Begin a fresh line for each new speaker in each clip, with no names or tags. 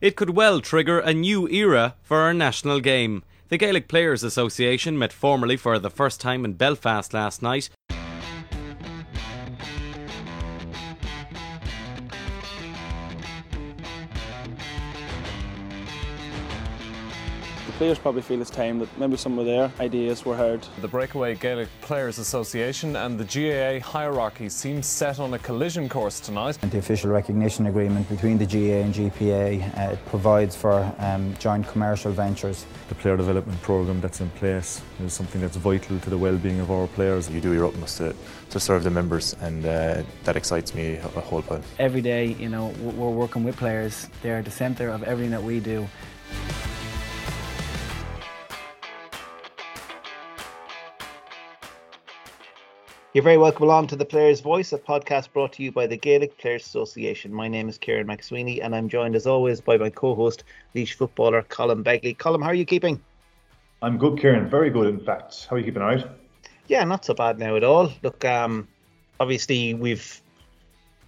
It could well trigger a new era for our national game. The Gaelic Players Association met formally for the first time in Belfast last night
players probably feel it's time that maybe some of their ideas were heard.
The Breakaway Gaelic Players Association and the GAA hierarchy seem set on a collision course tonight.
The official recognition agreement between the GAA and GPA uh, provides for um, joint commercial ventures.
The player development programme that's in place is something that's vital to the well-being of our players.
You do your utmost to, to serve the members and uh, that excites me a whole pile.
Every day, you know, we're working with players. They're the centre of everything that we do.
You're very welcome along to the Players Voice, a podcast brought to you by the Gaelic Players Association. My name is Kieran McSweeney, and I'm joined as always by my co-host, Laois footballer Colm Begley. Colm, how are you keeping?
I'm good, Kieran. Very good, in fact. How are you keeping, right?
Yeah, not so bad now at all. Look, um, obviously we've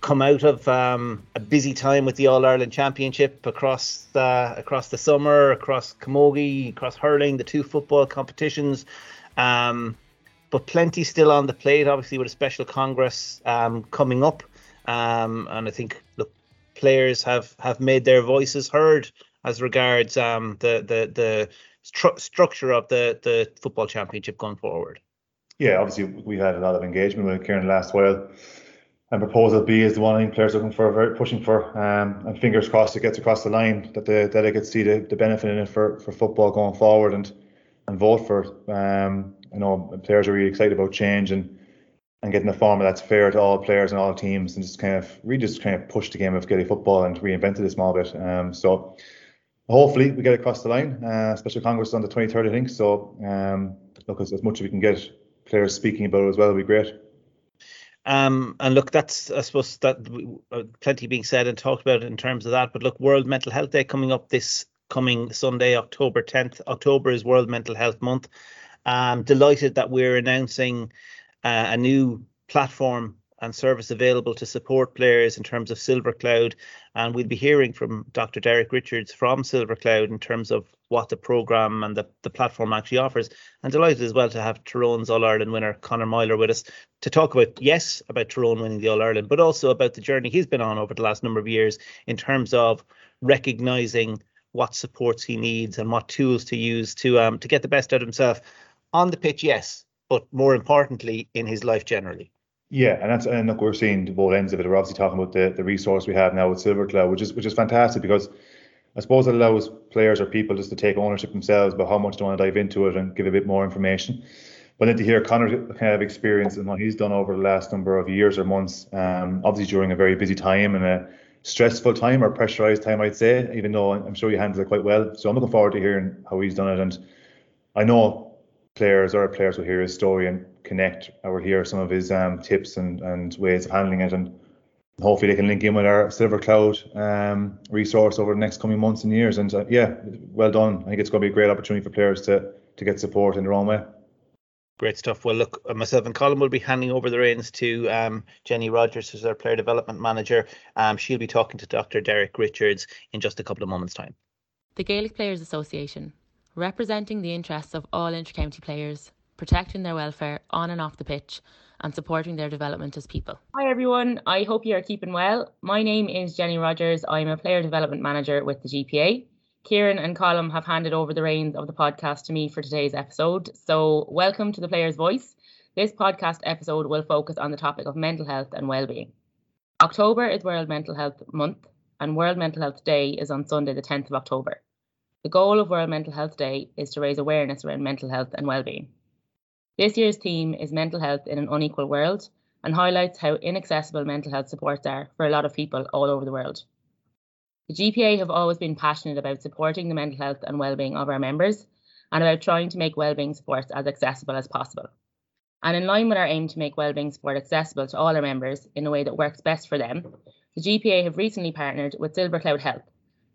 come out of um, a busy time with the All Ireland Championship across the across the summer, across camogie, across hurling, the two football competitions. Um, but plenty still on the plate, obviously, with a special Congress um, coming up. Um, and I think the players have, have made their voices heard as regards um, the the the stru- structure of the the football championship going forward.
Yeah, obviously we had a lot of engagement with Kieran last while, and proposal B is the one I think players looking for, very pushing for, um, and fingers crossed it gets across the line that the delegates see the, the benefit in it for, for football going forward and and vote for. Um, I know players are really excited about change and and getting a format that's fair to all players and all teams, and just kind of really just kind of push the game of Gaelic football and reinvent it a small bit. Um, so hopefully we get across the line. Uh, special Congress is on the 23rd, I think. So um, look, as, as much as we can get players speaking about it as well, it would be great.
Um, and look, that's I suppose that uh, plenty being said and talked about in terms of that. But look, World Mental Health Day coming up this coming Sunday, October 10th. October is World Mental Health Month. I'm delighted that we're announcing uh, a new platform and service available to support players in terms of Silver Cloud. And we'll be hearing from Dr. Derek Richards from Silver Cloud in terms of what the program and the, the platform actually offers. And delighted as well to have Tyrone's All Ireland winner, Conor Meyler, with us to talk about, yes, about Tyrone winning the All Ireland, but also about the journey he's been on over the last number of years in terms of recognizing what supports he needs and what tools to use to um, to get the best out of himself on the pitch, yes, but more importantly, in his life generally.
Yeah, and that's and look, we're seeing both ends of it. We're obviously talking about the, the resource we have now with Silver Cloud, which is which is fantastic because I suppose it allows players or people just to take ownership themselves about how much they want to dive into it and give a bit more information. But then to hear Conor's kind of experience and what he's done over the last number of years or months, um, obviously during a very busy time and a stressful time or pressurized time, I'd say, even though I'm sure he handles it quite well. So I'm looking forward to hearing how he's done it. And I know players or players will hear his story and connect or hear some of his um, tips and, and ways of handling it and hopefully they can link in with our silver cloud um, resource over the next coming months and years and uh, yeah well done i think it's going to be a great opportunity for players to to get support in their own way
Great stuff. Well, look, uh, myself and Colm will be handing over the reins to um, Jenny Rogers, who's our player development manager. Um, she'll be talking to Dr. Derek Richards in just a couple of moments' time.
The Gaelic Players Association representing the interests of all intercounty players, protecting their welfare on and off the pitch, and supporting their development as people.
Hi everyone, I hope you are keeping well. My name is Jenny Rogers. I'm a player development manager with the GPA. Kieran and Colm have handed over the reins of the podcast to me for today's episode. So, welcome to the Player's Voice. This podcast episode will focus on the topic of mental health and well-being. October is World Mental Health Month, and World Mental Health Day is on Sunday, the 10th of October. The goal of World Mental Health Day is to raise awareness around mental health and well-being. This year's theme is mental health in an unequal world and highlights how inaccessible mental health supports are for a lot of people all over the world. The GPA have always been passionate about supporting the mental health and well-being of our members and about trying to make well-being supports as accessible as possible. And in line with our aim to make well-being support accessible to all our members in a way that works best for them, the GPA have recently partnered with Silver Cloud Health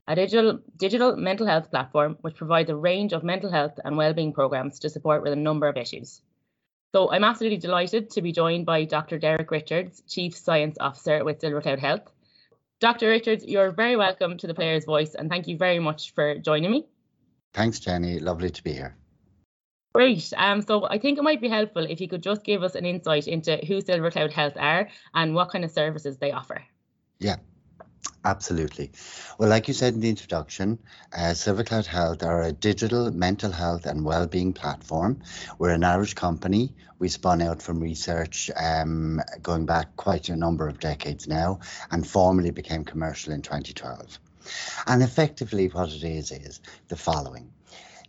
a digital, digital mental health platform which provides a range of mental health and wellbeing programs to support with a number of issues. So I'm absolutely delighted to be joined by Dr. Derek Richards, Chief Science Officer with Silver Cloud Health. Dr. Richards, you're very welcome to the Player's Voice and thank you very much for joining me.
Thanks, Jenny. Lovely to be here.
Great. Um, so I think it might be helpful if you could just give us an insight into who Silver Cloud Health are and what kind of services they offer.
Yeah, absolutely. Well, like you said in the introduction, uh, Silver Cloud Health are a digital mental health and well-being platform. We're an Irish company. We spun out from research um, going back quite a number of decades now and formally became commercial in 2012. And effectively, what it is is the following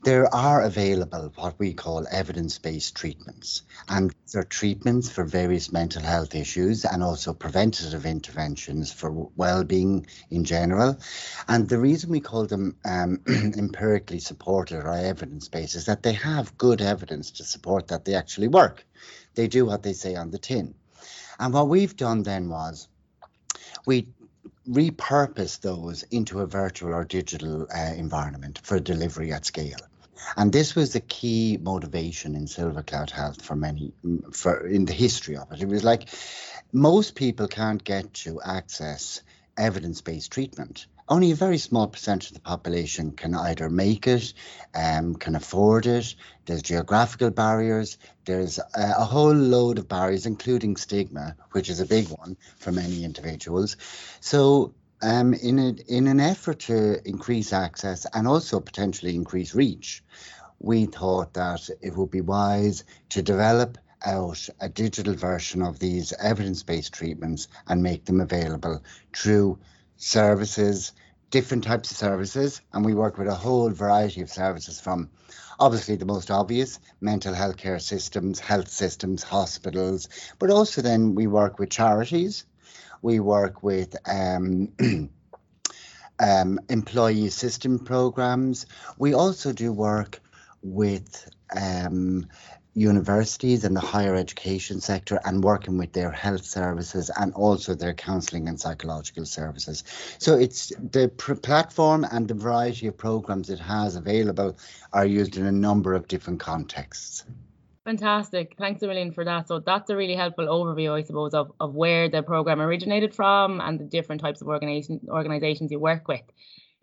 there are available what we call evidence-based treatments and these are treatments for various mental health issues and also preventative interventions for well-being in general. And the reason we call them um, empirically supported or evidence-based is that they have good evidence to support that they actually work. They do what they say on the tin. And what we've done then was we repurpose those into a virtual or digital uh, environment for delivery at scale. And this was the key motivation in Silver Cloud Health for many, for in the history of it. It was like most people can't get to access evidence-based treatment. Only a very small percentage of the population can either make it, um, can afford it. There's geographical barriers. There's a, a whole load of barriers, including stigma, which is a big one for many individuals. So um, in, a, in an effort to increase access and also potentially increase reach, we thought that it would be wise to develop out a digital version of these evidence-based treatments and make them available through services, different types of services, and we work with a whole variety of services from obviously the most obvious mental health care systems, health systems, hospitals, but also then we work with charities, we work with um, um, employee system programs. We also do work with um, universities and the higher education sector and working with their health services and also their counselling and psychological services. So it's the pr- platform and the variety of programs it has available are used in a number of different contexts.
Fantastic. Thanks a million for that. So that's a really helpful overview, I suppose, of, of where the program originated from and the different types of organization, organizations you work with.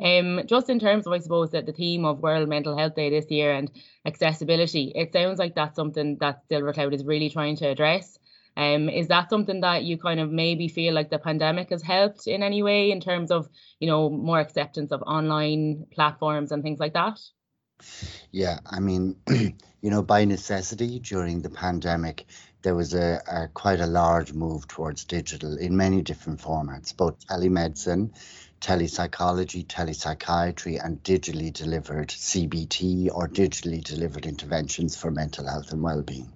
Um, just in terms of, I suppose, that the theme of World Mental Health Day this year and accessibility, it sounds like that's something that Silver Cloud is really trying to address. Um, is that something that you kind of maybe feel like the pandemic has helped in any way in terms of, you know, more acceptance of online platforms and things like that?
Yeah, I mean, you know, by necessity during the pandemic, there was a, a, quite a large move towards digital in many different formats, both telemedicine, telepsychology, telepsychiatry, and digitally delivered CBT or digitally delivered interventions for mental health and well-being.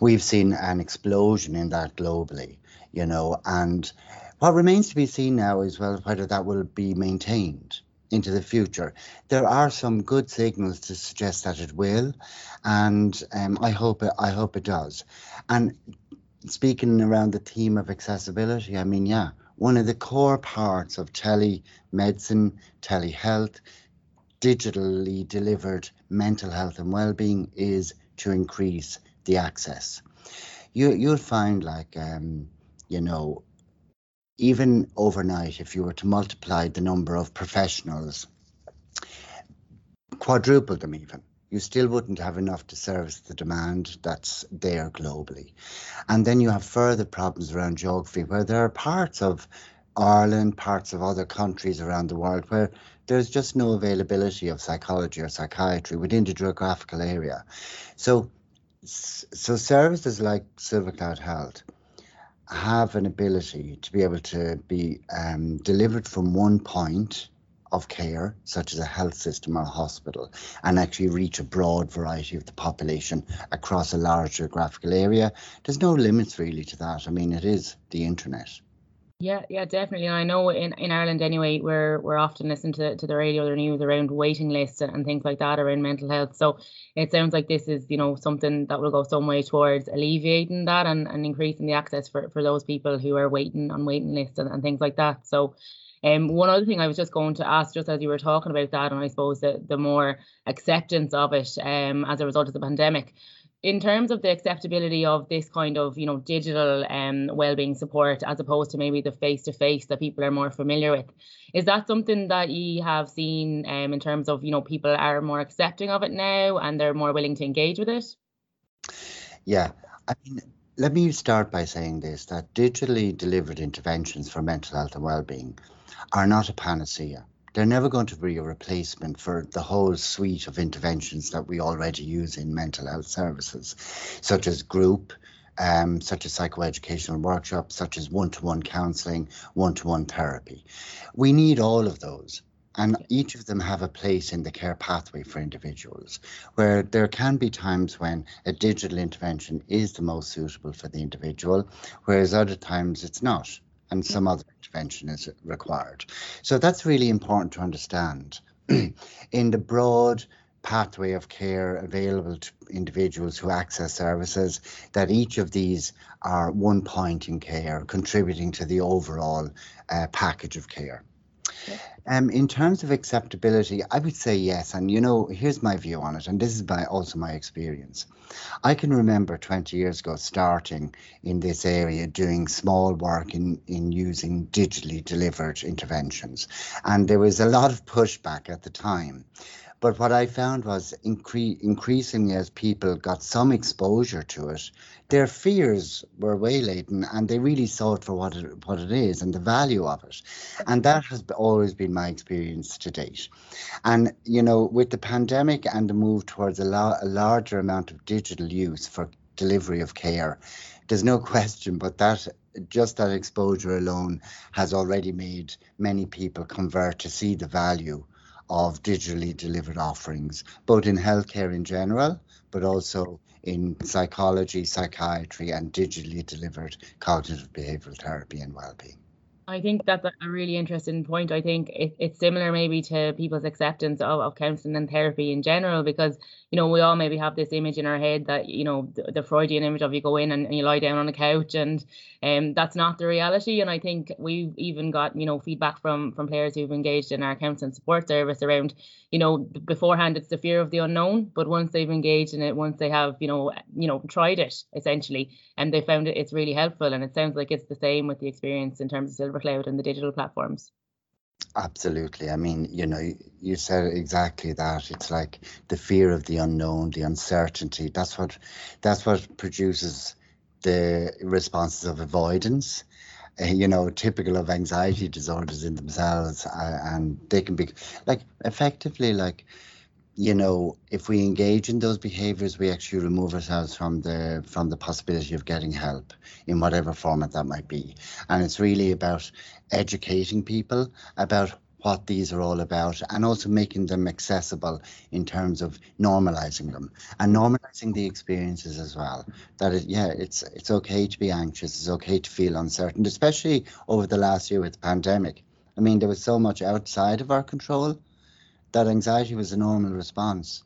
We've seen an explosion in that globally, you know, and what remains to be seen now is well whether that will be maintained into the future. There are some good signals to suggest that it will, and um, I hope it, I hope it does. And speaking around the theme of accessibility, I mean, yeah, one of the core parts of telemedicine, telehealth, digitally delivered mental health and well-being is to increase the access. You you'll find like um, you know even overnight, if you were to multiply the number of professionals, quadruple them even, you still wouldn't have enough to service the demand that's there globally. And then you have further problems around geography, where there are parts of Ireland, parts of other countries around the world where there's just no availability of psychology or psychiatry within the geographical area. So, so services like Silver Cloud Health have an ability to be able to be um, delivered from one point of care, such as a health system or a hospital, and actually reach a broad variety of the population across a large geographical area. There's no limits really to that. I mean, it is the internet.
Yeah, yeah, definitely. And I know in, in Ireland anyway, we're we're often listening to, to the radio or news around waiting lists and, and things like that around mental health. So it sounds like this is, you know, something that will go some way towards alleviating that and, and increasing the access for, for those people who are waiting on waiting lists and, and things like that. So um, one other thing I was just going to ask, just as you were talking about that, and I suppose the, the more acceptance of it um, as a result of the pandemic, in terms of the acceptability of this kind of you know digital um, well-being support as opposed to maybe the face-to-face that people are more familiar with is that something that you have seen um, in terms of you know people are more accepting of it now and they're more willing to engage with it?
Yeah. I mean let me start by saying this that digitally delivered interventions for mental health and well-being are not a panacea they're never going to be a replacement for the whole suite of interventions that we already use in mental health services, such as group, um, such as psychoeducational workshops, such as one to one counseling, one to one therapy. We need all of those. And each of them have a place in the care pathway for individuals, where there can be times when a digital intervention is the most suitable for the individual, whereas other times it's not and some other intervention is required. So that's really important to understand. in the broad pathway of care available to individuals who access services, that each of these are one point in care, contributing to the overall uh, package of care. Um, in terms of acceptability, I would say yes. And you know, here's my view on it, and this is also my experience. I can remember 20 years ago starting in this area doing small work in, in using digitally delivered interventions. And there was a lot of pushback at the time. But what I found was incre- increasingly as people got some exposure to it, their fears were waylaid and they really saw it for what it, what it is and the value of it. And that has always been my experience to date. And, you know, with the pandemic and the move towards a, la- a larger amount of digital use for delivery of care, there's no question but that just that exposure alone has already made many people convert to see the value of digitally delivered offerings, both in healthcare in general, but also in psychology, psychiatry, and digitally delivered cognitive behavioral therapy and well-being.
I think that's a really interesting point. I think it, it's similar maybe to people's acceptance of, of counseling and therapy in general, because you know we all maybe have this image in our head that you know the, the Freudian image of you go in and, and, you lie down on a couch, and um, that's not the reality. And I think we've even got you know feedback from from players who've engaged in our counseling support service around you know beforehand it's the fear of the unknown, but once they've engaged in it, once they have you know you know tried it essentially, and they found it it's really helpful, and it sounds like it's the same with the experience in terms of Cloud and the digital platforms.
Absolutely. I mean, you know, you said exactly that. It's like the fear of the unknown, the uncertainty. That's what that's what produces the responses of avoidance. Uh, you know, typical of anxiety disorders in themselves, uh, and they can be like effectively like you know, if we engage in those behaviors, we actually remove ourselves from the from the possibility of getting help in whatever format that might be. And it's really about educating people about what these are all about and also making them accessible in terms of normalizing them and normalizing the experiences as well. That it, yeah it's it's okay to be anxious. It's okay to feel uncertain especially over the last year with the pandemic. I mean there was so much outside of our control that anxiety was a normal response.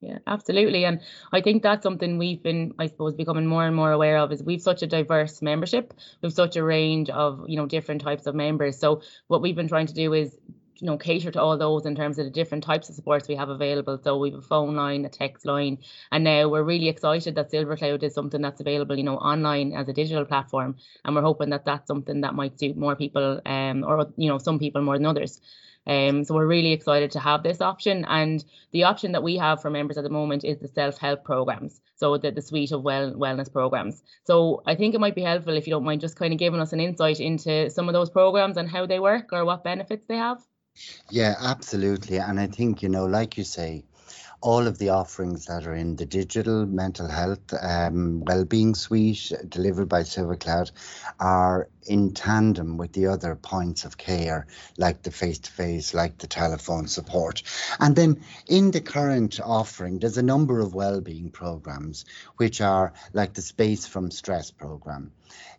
Yeah, absolutely. And I think that's something we've been, I suppose, becoming more and more aware of is we've such a diverse membership. We've such a range of, you know, different types of members. So what we've been trying to do is you know cater to all those in terms of the different types of supports we have available so we have a phone line a text line and now we're really excited that silver cloud is something that's available you know online as a digital platform and we're hoping that that's something that might suit more people um or you know some people more than others um, so we're really excited to have this option. And the option that we have for members at the moment is the self-help programs. So the, the suite of well wellness programs. So I think it might be helpful if you don't mind just kind of giving us an insight into some of those programs and how they work or what benefits they have.
Yeah, absolutely. And I think, you know, like you say, all of the offerings that are in the digital mental health um, well-being suite delivered by Silvercloud are in tandem with the other points of care, like the face-to-face, like the telephone support. And then in the current offering, there's a number of well-being programs, which are like the Space from Stress program.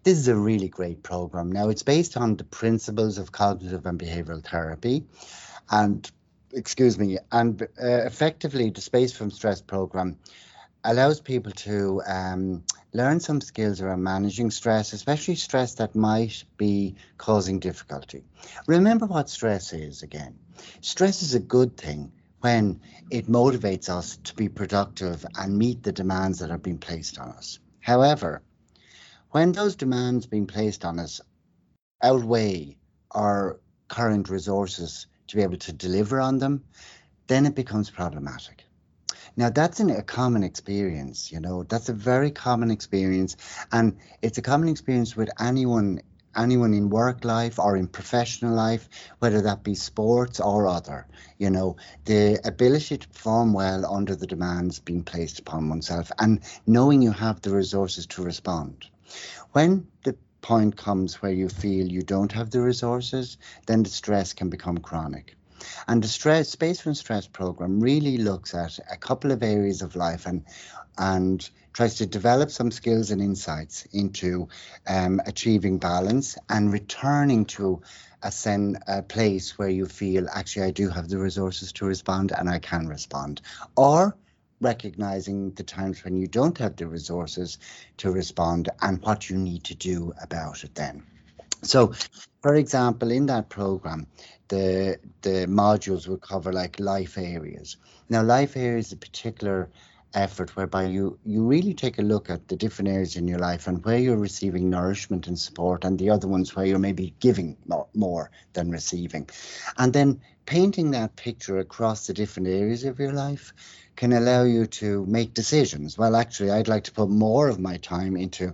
This is a really great program. Now, it's based on the principles of cognitive and behavioral therapy. And excuse me, and uh, effectively the Space from Stress program allows people to um, learn some skills around managing stress, especially stress that might be causing difficulty. Remember what stress is again. Stress is a good thing when it motivates us to be productive and meet the demands that are being placed on us. However, when those demands being placed on us outweigh our current resources to be able to deliver on them, then it becomes problematic. Now, that's an, a common experience, you know, that's a very common experience. And it's a common experience with anyone anyone in work life or in professional life, whether that be sports or other. You know, the ability to perform well under the demands being placed upon oneself and knowing you have the resources to respond. When the point comes where you feel you don't have the resources, then the stress can become chronic. And the stress space from stress program really looks at a couple of areas of life and and tries to develop some skills and insights into um, achieving balance and returning to a, sen- a place where you feel actually I do have the resources to respond and I can respond, or recognizing the times when you don't have the resources to respond and what you need to do about it then. So, for example, in that program, the the modules will cover like life areas. Now, life areas is a particular effort whereby you you really take a look at the different areas in your life and where you're receiving nourishment and support and the other ones where you're maybe giving more, more than receiving and then painting that picture across the different areas of your life can allow you to make decisions well actually i'd like to put more of my time into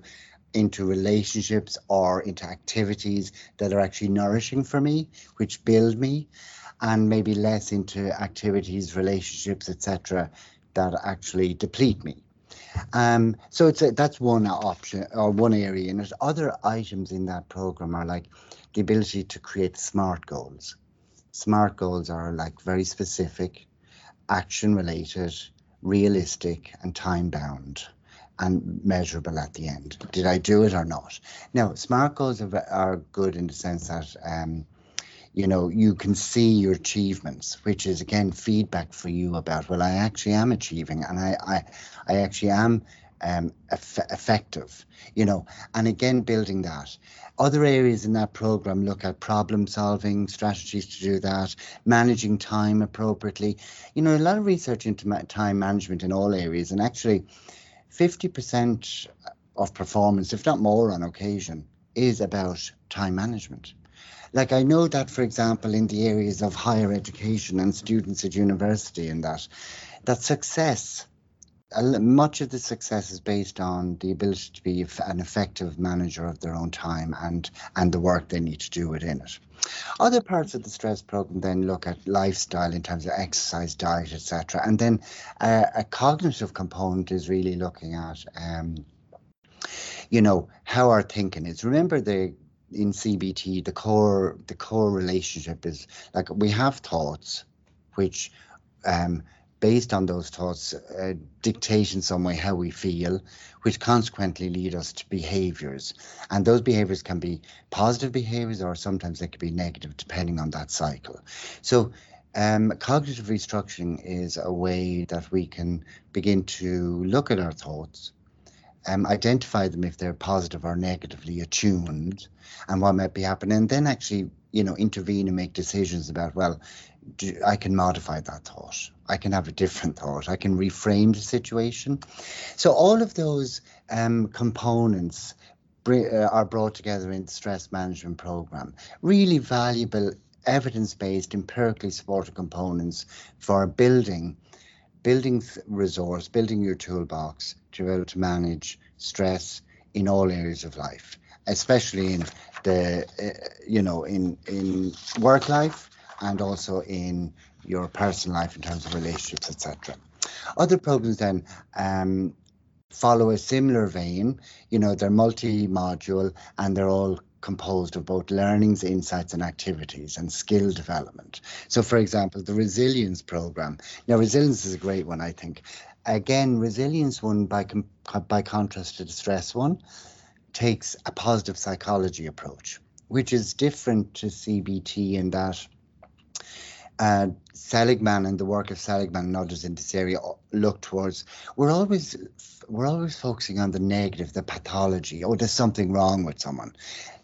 into relationships or into activities that are actually nourishing for me which build me and maybe less into activities relationships etc that actually deplete me. Um, so it's a, that's one option or one area and there's Other items in that program are like the ability to create smart goals. Smart goals are like very specific, action related, realistic, and time bound and measurable at the end. Did I do it or not? Now, SMART goals are, good in the sense that um, you know you can see your achievements which is again feedback for you about well i actually am achieving and i i, I actually am um, eff- effective you know and again building that. Other areas in that program look at problem solving strategies to do that managing time appropriately. You know a lot of research into ma- time management in all areas and actually 50% of performance if not more on occasion is about time management. Like I know that, for example, in the areas of higher education and students at university and that, that success, much of the success is based on the ability to be an effective manager of their own time and and the work they need to do within it. Other parts of the stress program then look at lifestyle in terms of exercise, diet, etc. And then uh, a cognitive component is really looking at, um, you know, how our thinking is. Remember the in CBT, the core the core relationship is like we have thoughts, which um, based on those thoughts uh, dictate in some way how we feel, which consequently lead us to behaviors. And those behaviors can be positive behaviors or sometimes they can be negative depending on that cycle. So um, cognitive restructuring is a way that we can begin to look at our thoughts um, identify them if they're positive or negatively attuned and what might be happening, and then actually, you know, intervene and make decisions about, well, I can modify that thought. I can have a different thought. I can reframe the situation. So all of those um, components uh, are brought together in the stress management program. Really valuable evidence-based empirically supported components for building building resource, building your toolbox to be able to manage stress in all areas of life, especially in the, uh, you know, in in work life and also in your personal life in terms of relationships, etc. Other programs then um, follow a similar vein. You know, they're multi-module and they're all composed of both learnings, insights, and activities and skill development. So, for example, the resilience program. Now, resilience is a great one, I think. Again, resilience one, by, com- by contrast to the stress one, takes a positive psychology approach, which is different to CBT in that uh, Seligman and the work of Seligman and others in this area look towards. We're always we're always focusing on the negative, the pathology. Oh, there's something wrong with someone.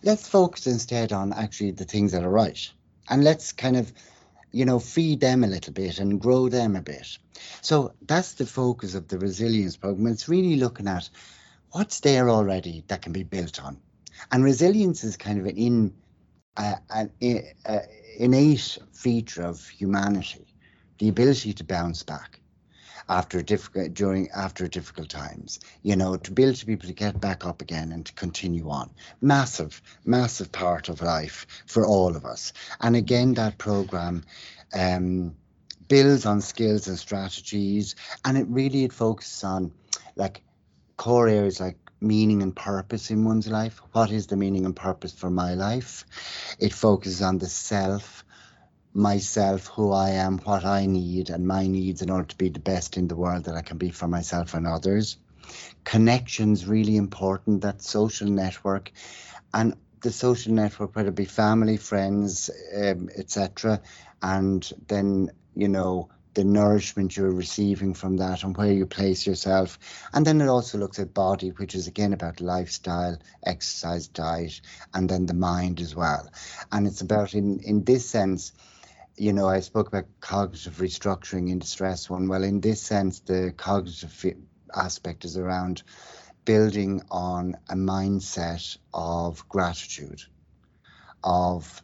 Let's focus instead on actually the things that are right, and let's kind of you know, feed them a little bit and grow them a bit. So that's the focus of the resilience program. It's really looking at what's there already that can be built on. And resilience is kind of an in an innate feature of humanity, the ability to bounce back after difficult during after difficult times. You know to be able to be able to get back up again and to continue on. Massive massive part of life for all of us. And again that program um, builds on skills and strategies and it really it focuses on like core areas like meaning and purpose in one's life what is the meaning and purpose for my life it focuses on the self myself, who I am, what I need, and my needs in order to be the best in the world that I can be for myself and others. Connections really important. That social network, and the social network, whether it be family, friends, um, etc., and then you know the nourishment you're receiving from that and where you place yourself. And then it also looks at body, which is again about lifestyle, exercise, diet, and then the mind as well. And it's about in in this sense you know, I spoke about cognitive restructuring in distress one. Well, in this sense, the cognitive aspect is around building on a mindset of gratitude, of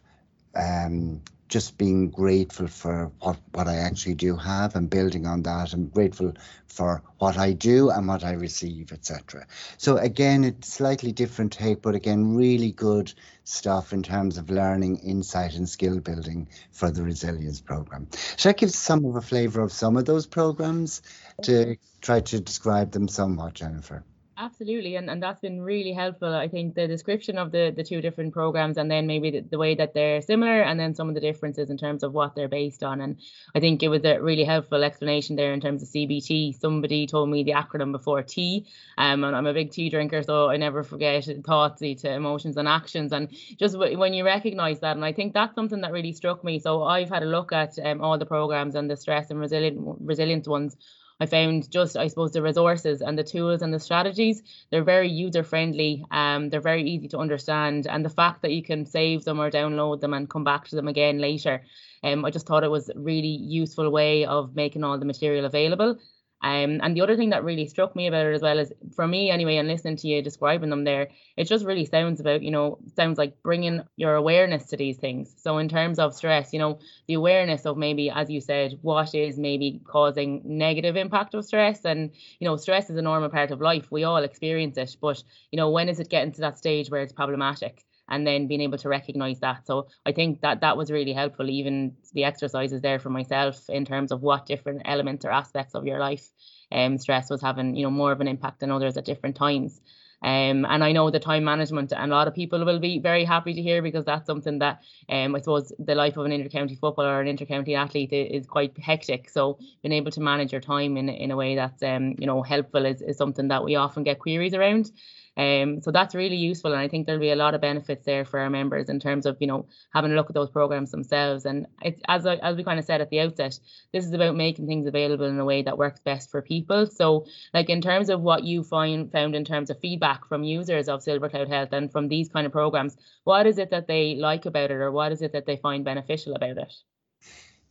um, just being grateful for what, what I actually do have and building on that and grateful for what I do and what I receive, etc. So again, it's slightly different take, but again, really good stuff in terms of learning, insight, and skill building for the resilience program. Should I give some of a flavour of some of those programs to try to describe them somewhat, Jennifer?
Absolutely, and, and that's been really helpful. I think the description of the, the two different programs and then maybe the, the way that they're similar and then some of the differences in terms of what they're based on. And I think it was a really helpful explanation there in terms of CBT. Somebody told me the acronym before T, um, and I'm a big tea drinker, so I never forget thoughts to emotions and actions. And just w- when you recognize that, and I think that's something that really struck me. So I've had a look at um, all the programs and the stress and resilient resilience ones I found just, I suppose, the resources and the tools and the strategies, they're very user friendly. Um, they're very easy to understand. And the fact that you can save them or download them and come back to them again later, um, I just thought it was a really useful way of making all the material available. Um, and the other thing that really struck me about it as well is, for me anyway, and listening to you describing them there, it just really sounds about, you know, sounds like bringing your awareness to these things. So in terms of stress, you know, the awareness of maybe, as you said, what is maybe causing negative impact of stress, and you know, stress is a normal part of life. We all experience it, but you know, when is it getting to that stage where it's problematic? And then being able to recognize that. So I think that that was really helpful, even the exercises there for myself in terms of what different elements or aspects of your life um, stress was having, you know, more of an impact than others at different times. Um, and I know the time management, and a lot of people will be very happy to hear because that's something that um, I suppose the life of an intercounty footballer or an intercounty athlete is, quite hectic. So being able to manage your time in, in a way that's um, you know helpful is, is something that we often get queries around. Um, so that's really useful, and I think there'll be a lot of benefits there for our members in terms of you know having a look at those programs themselves. And as I, as we kind of said at the outset, this is about making things available in a way that works best for people. So like in terms of what you find found in terms of feedback from users of Silver Cloud Health and from these kind of programs, what is it that they like about it, or what is it that they find beneficial about it?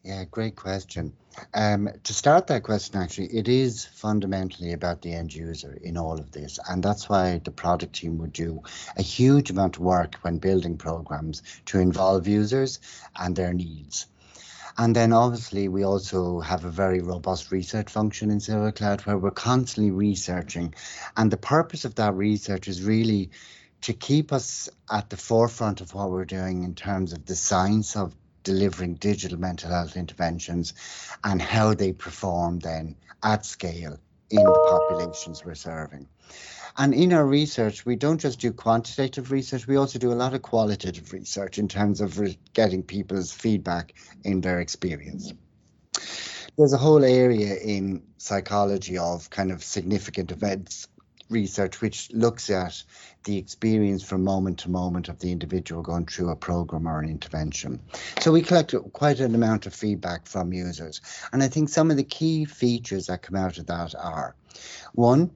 Yeah, great question. Um, to start that question, actually, it is fundamentally about the end user in all of this. And that's why the product team would do a huge amount of work when building programs to involve users and their needs. And then obviously we also have a very robust research function in Silver Cloud where we're constantly researching. And the purpose of that research is really to keep us at the forefront of what we're doing in terms of the science of delivering digital mental health interventions and how they perform then at scale in the populations we're serving. And in our research, we don't just do quantitative research, we also do a lot of qualitative research in terms of getting people's feedback in their experience. There's a whole area in psychology of kind of significant events research which looks at the experience from moment to moment of the individual going through a program or an intervention. So we collect quite an amount of feedback from users. And I think some of the key features that come out of that are one,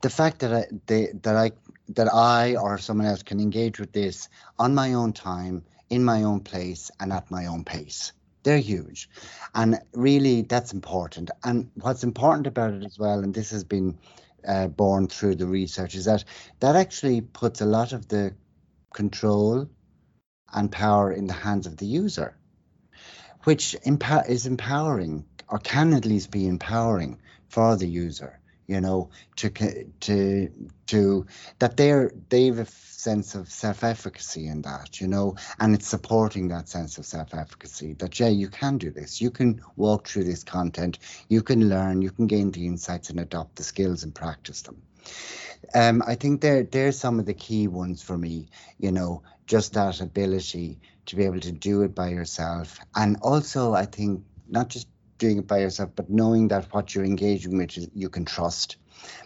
the fact that I, they, that I that I or someone else can engage with this on my own time, in my own place, and at my own pace. They're huge. And really, that's important. And what's important about it as well, and this has been uh, born through the research, is that that actually puts a lot of the control and power in the hands of the user, which is empowering or can at least be empowering for the user you know to to to that they're they've sense of self-efficacy in that you know and it's supporting that sense of self-efficacy that yeah you can do this. You can walk through this content. You can learn. You can gain the insights and adopt the skills and practice them. Um, I think there there's some of the key ones for me, you know, just that ability to be able to do it by yourself. And also I think not just doing it by yourself, but knowing that what you're engaging with you can trust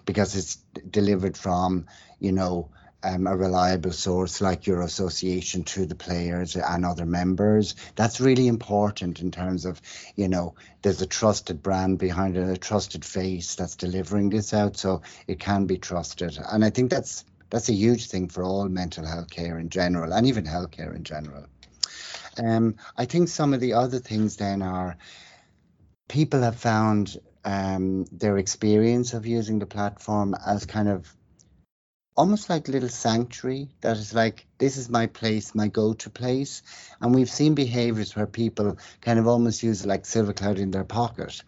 because it's delivered from, you know, um, a reliable source like your association to the players and other members. That's really important in terms of, you know, there's a trusted brand behind it, a trusted face that's delivering this out, so it can be trusted. And I think that's that's a huge thing for all mental health care in general, and even healthcare in general. Um, I think some of the other things then are people have found um, their experience of using the platform as kind of almost like little sanctuary that is like this is my place my go-to place. And we've seen behaviors where people kind of almost use like silver cloud in their pocket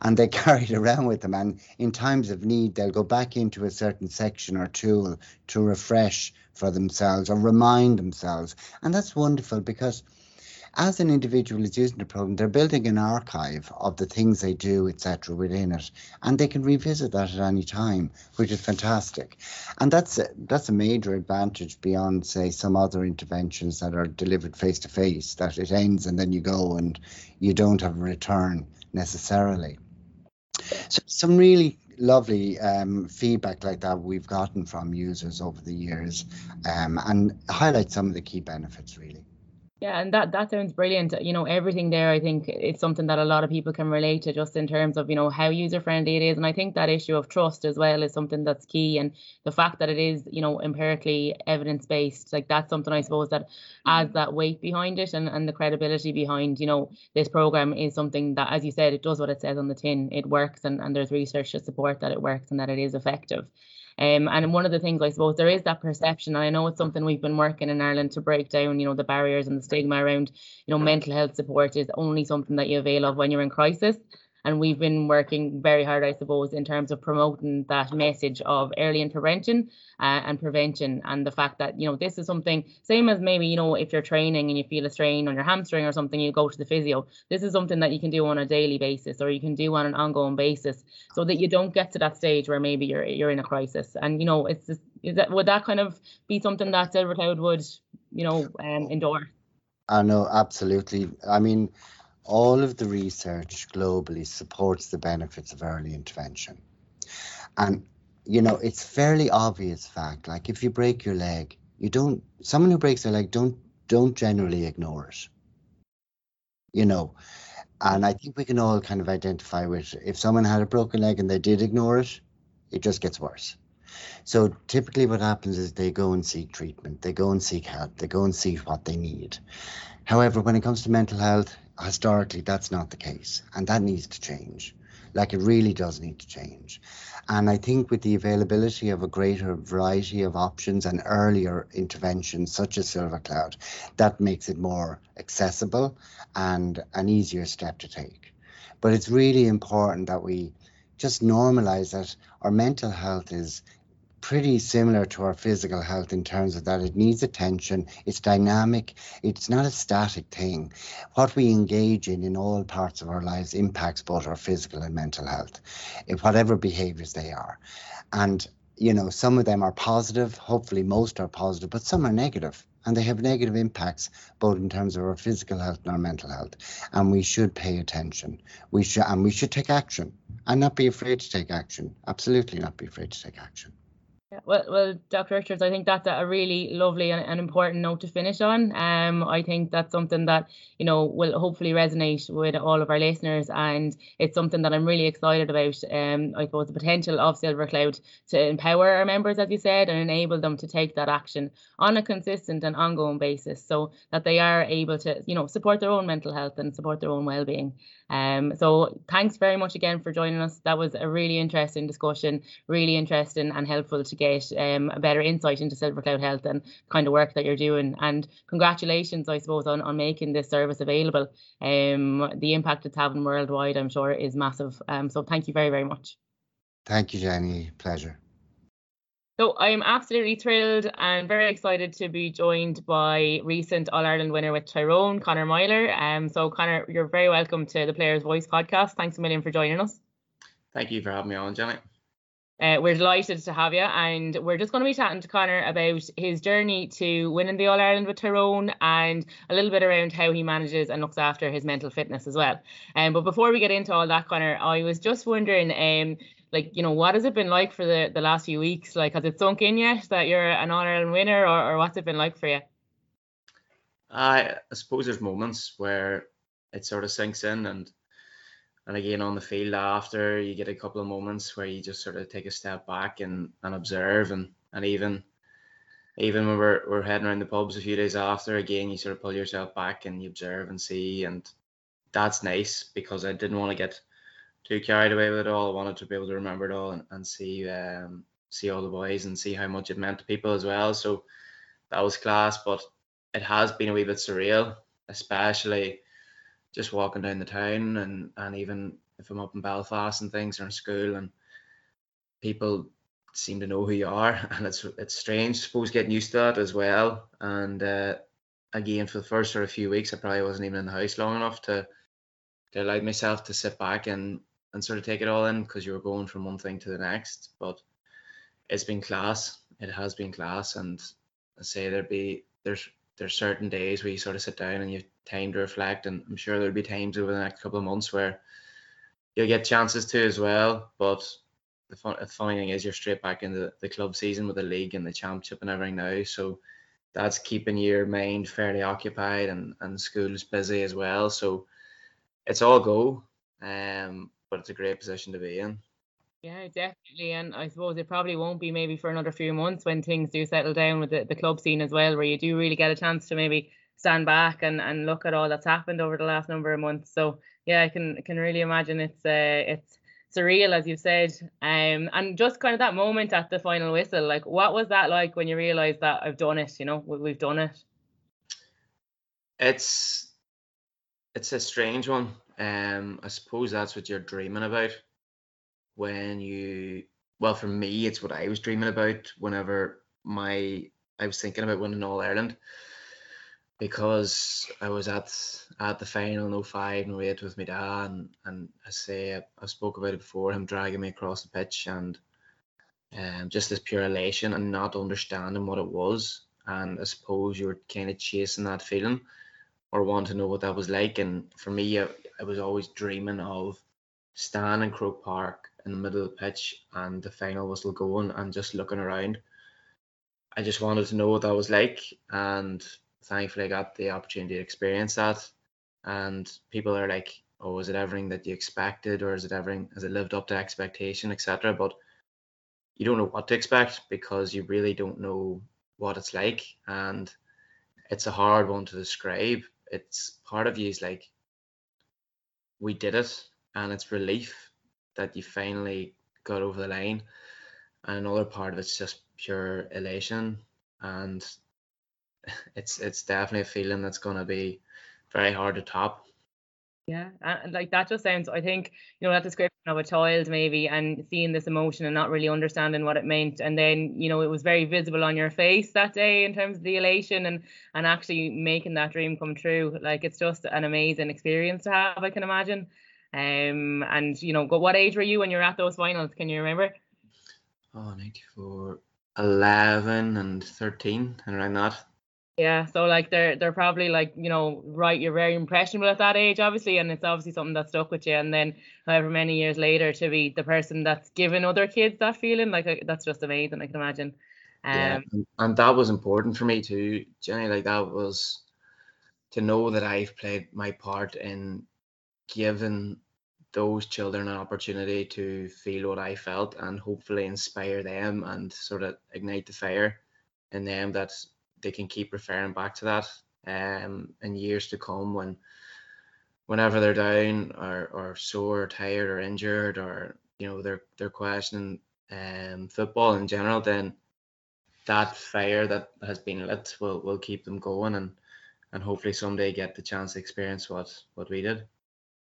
and they carry it around with them. And in times of need they'll go back into a certain section or tool to refresh for themselves or remind themselves. And that's wonderful because as an individual is using the program, they're building an archive of the things they do, etc., within it, and they can revisit that at any time, which is fantastic. And that's a, that's a major advantage beyond, say, some other interventions that are delivered face to face. That it ends and then you go and you don't have a return necessarily. So some really lovely um, feedback like that we've gotten from users over the years, um, and highlight some of the key benefits really.
Yeah, and that that sounds brilliant. You know, everything there, I think it's something that a lot of people can relate to, just in terms of you know how user friendly it is, and I think that issue of trust as well is something that's key, and the fact that it is you know empirically evidence based, like that's something I suppose that adds mm-hmm. that weight behind it, and and the credibility behind you know this program is something that, as you said, it does what it says on the tin, it works, and and there's research to support that it works and that it is effective. Um, and one of the things I suppose there is that perception, and I know it's something we've been working in Ireland to break down, you know, the barriers and the stigma around, you know, mental health support is only something that you avail of when you're in crisis. And we've been working very hard, I suppose, in terms of promoting that message of early intervention uh, and prevention, and the fact that you know this is something same as maybe you know if you're training and you feel a strain on your hamstring or something, you go to the physio. This is something that you can do on a daily basis or you can do on an ongoing basis, so that you don't get to that stage where maybe you're you're in a crisis. And you know, it's just, that would that kind of be something that Silvercloud would you know um, endorse?
I know absolutely. I mean all of the research globally supports the benefits of early intervention. And, you know, it's fairly obvious fact. Like if you break your leg, you don't, someone who breaks their leg, don't, don't generally ignore it. You know, and I think we can all kind of identify with if someone had a broken leg and they did ignore it, it just gets worse. So typically what happens is they go and seek treatment, they go and seek help, they go and see what they need. However, when it comes to mental health, historically that's not the case and that needs to change. Like it really does need to change. And i think with the availability of a greater variety of options and earlier interventions such as silver cloud that makes it more accessible and an easier step to take. But it's really important that we just normalize that our mental health is pretty similar to our physical health in terms of that it needs attention, it's dynamic, it's not a static thing. What we engage in in all parts of our lives impacts both our physical and mental health, in whatever behaviors they are. And, you know, some of them are positive, hopefully most are positive, but some are negative and they have negative impacts both in terms of our physical health and our mental health and we should pay attention we should and we should take action and not be afraid to take action absolutely not be afraid to take action
well, well, Dr. Richards, I think that's a really lovely and, and, important note to finish on. Um, I think that's something that you know will hopefully resonate with all of our listeners, and it's something that I'm really excited about. Um, I suppose the potential of Silver Cloud to empower our members, as you said, and enable them to take that action on a consistent and ongoing basis, so that they are able to, you know, support their own mental health and support their own well-being. Um, so thanks very much again for joining us. That was a really interesting discussion, really interesting and helpful to get um, a better insight into Silver Cloud Health and kind of work that you're doing. And congratulations, I suppose, on, on making this service available. Um, the impact it's having worldwide, I'm sure, is massive. Um, so thank you very, very much.
Thank you, Jenny. Pleasure.
So I'm absolutely thrilled and very excited to be joined by recent All Ireland winner with Tyrone, Conor Meyler. Um, so Conor, you're very welcome to the Players Voice podcast. Thanks a million for joining us.
Thank you for having me on, Jenny.
Uh, we're delighted to have you, and we're just going to be chatting to Conor about his journey to winning the All Ireland with Tyrone and a little bit around how he manages and looks after his mental fitness as well. Um, but before we get into all that, Conor, I was just wondering, um, like you know what has it been like for the the last few weeks like has it sunk in yet that you're an all ireland winner or, or what's it been like for you
I, I suppose there's moments where it sort of sinks in and and again on the field after you get a couple of moments where you just sort of take a step back and, and observe and and even even when we're, we're heading around the pubs a few days after again you sort of pull yourself back and you observe and see and that's nice because I didn't want to get too carried away with it all. I wanted to be able to remember it all and, and see um, see all the boys and see how much it meant to people as well. So that was class, but it has been a wee bit surreal, especially just walking down the town and and even if I'm up in Belfast and things or in school and people seem to know who you are and it's it's strange I suppose getting used to that as well and uh, again for the first sort of few weeks I probably wasn't even in the house long enough to to allow myself to sit back and and sort of take it all in because you were going from one thing to the next. But it's been class. It has been class, and I say there'd be there's there's certain days where you sort of sit down and you time to reflect, and I'm sure there'll be times over the next couple of months where you'll get chances to as well. But the, fun, the funny thing is, you're straight back into the club season with the league and the championship and everything now. So that's keeping your mind fairly occupied, and and school's busy as well. So it's all go. Um, but it's a great position to be in.
Yeah, definitely. And I suppose it probably won't be maybe for another few months when things do settle down with the, the club scene as well, where you do really get a chance to maybe stand back and, and look at all that's happened over the last number of months. So yeah, I can can really imagine it's uh, it's surreal as you said. Um and just kind of that moment at the final whistle, like what was that like when you realised that I've done it, you know, we've done it?
It's it's a strange one. Um, I suppose that's what you're dreaming about when you. Well, for me, it's what I was dreaming about whenever my I was thinking about winning All Ireland because I was at at the final in 05 and 08 with my dad and, and I say I, I spoke about it before him dragging me across the pitch and um, just this pure elation and not understanding what it was and I suppose you were kind of chasing that feeling or want to know what that was like. And for me, I, I was always dreaming of standing in Croke Park in the middle of the pitch and the final whistle going and just looking around. I just wanted to know what that was like, and thankfully I got the opportunity to experience that. And people are like, "Oh, is it everything that you expected, or is it everything? Has it lived up to expectation, etc.?" But you don't know what to expect because you really don't know what it's like, and it's a hard one to describe it's part of you is like we did it and it's relief that you finally got over the line and another part of it's just pure elation and it's it's definitely a feeling that's going to be very hard to top
yeah, and like that just sounds. I think you know that description of a child maybe, and seeing this emotion and not really understanding what it meant, and then you know it was very visible on your face that day in terms of the elation and and actually making that dream come true. Like it's just an amazing experience to have. I can imagine. Um, and you know, what age were you when you were at those finals? Can you remember?
Oh, 94, 11 and 13 and around that.
Yeah, so like they're they're probably like you know right. You're very impressionable at that age, obviously, and it's obviously something that stuck with you. And then, however many years later, to be the person that's giving other kids that feeling, like that's just amazing. I can imagine. Um,
yeah, and, that was important for me too, Jenny. Like that was to know that I've played my part in giving those children an opportunity to feel what I felt and hopefully inspire them and sort of ignite the fire in them that they can keep referring back to that um, in years to come when whenever they're down or, or sore or tired or injured or you know they're they're questioning um, football in general then that fire that has been lit will, will keep them going and and hopefully someday get the chance to experience what what we did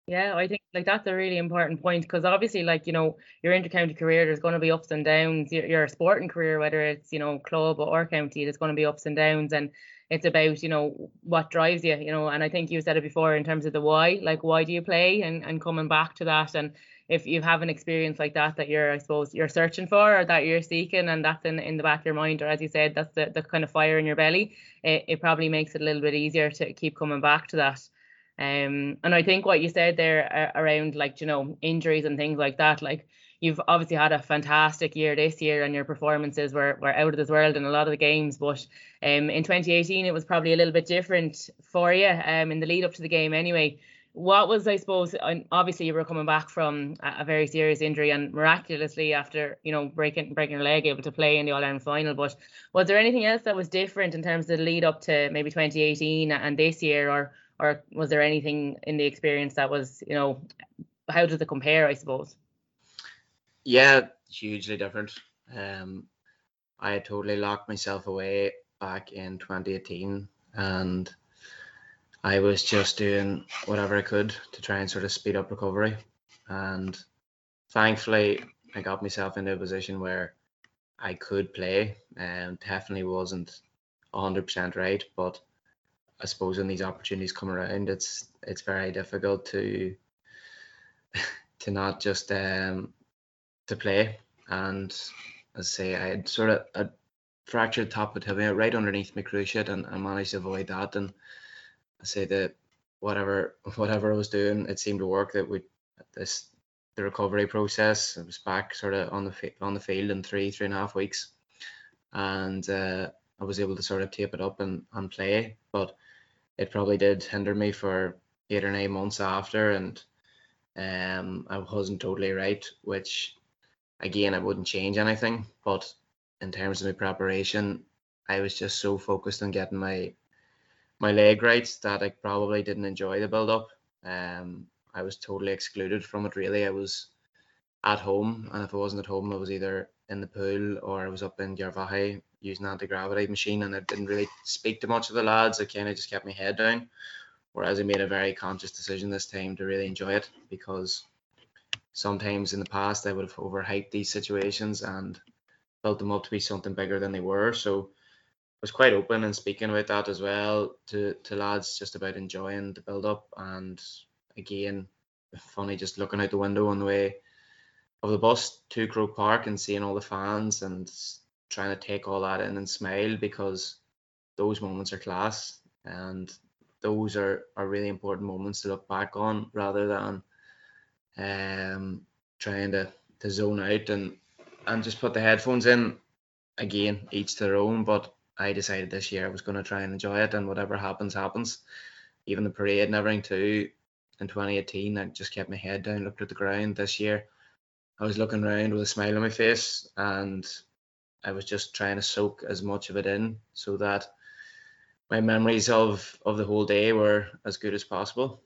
yeah, I think like that's a really important point because obviously, like you know, your intercounty career, there's going to be ups and downs. Your, your sporting career, whether it's you know club or county, there's going to be ups and downs, and it's about you know what drives you, you know. And I think you said it before in terms of the why, like why do you play, and and coming back to that, and if you have an experience like that that you're, I suppose, you're searching for or that you're seeking, and that's in in the back of your mind, or as you said, that's the the kind of fire in your belly, it, it probably makes it a little bit easier to keep coming back to that. Um, and I think what you said there uh, around like you know injuries and things like that, like you've obviously had a fantastic year this year, and your performances were were out of this world in a lot of the games. But um, in 2018, it was probably a little bit different for you. Um, in the lead up to the game, anyway. What was I suppose? Obviously, you were coming back from a very serious injury, and miraculously, after you know breaking breaking your leg, able to play in the All Ireland final. But was there anything else that was different in terms of the lead up to maybe 2018 and this year, or or was there anything in the experience that was you know how does it compare i suppose?
Yeah hugely different. Um i had totally locked myself away back in 2018 and i was just doing whatever i could to try and sort of speed up recovery. And thankfully i got myself into a position where i could play and definitely wasn't 100% right but I suppose when these opportunities come around, it's it's very difficult to to not just um to play. And as I say, I had sort of a fractured top of tibia right underneath my cruciate, and I managed to avoid that. And I say that whatever whatever I was doing, it seemed to work. That we this the recovery process. I was back sort of on the on the field in three three and a half weeks, and uh, I was able to sort of tape it up and, and play. But it probably did hinder me for eight or nine months after, and um, I wasn't totally right, which again I wouldn't change anything. But in terms of my preparation, I was just so focused on getting my my leg right that I probably didn't enjoy the build up. Um, I was totally excluded from it. Really, I was at home, and if I wasn't at home, I was either in the pool or I was up in Garvaghey using anti gravity machine, and I didn't really speak to much of the lads. I kind of just kept my head down. Whereas I made a very conscious decision this time to really enjoy it because sometimes in the past I would have overhyped these situations and built them up to be something bigger than they were. So I was quite open and speaking about that as well to, to lads just about enjoying the build up and again funny just looking out the window on the way of the bus to Croke Park and seeing all the fans and trying to take all that in and smile because those moments are class and those are, are really important moments to look back on rather than um, trying to, to zone out and and just put the headphones in again each to their own. But I decided this year I was going to try and enjoy it and whatever happens happens. Even the parade and everything too in 2018 I just kept my head down looked at the ground. This year I was looking around with a smile on my face and I was just trying to soak as much of it in so that my memories of of the whole day were as good as possible.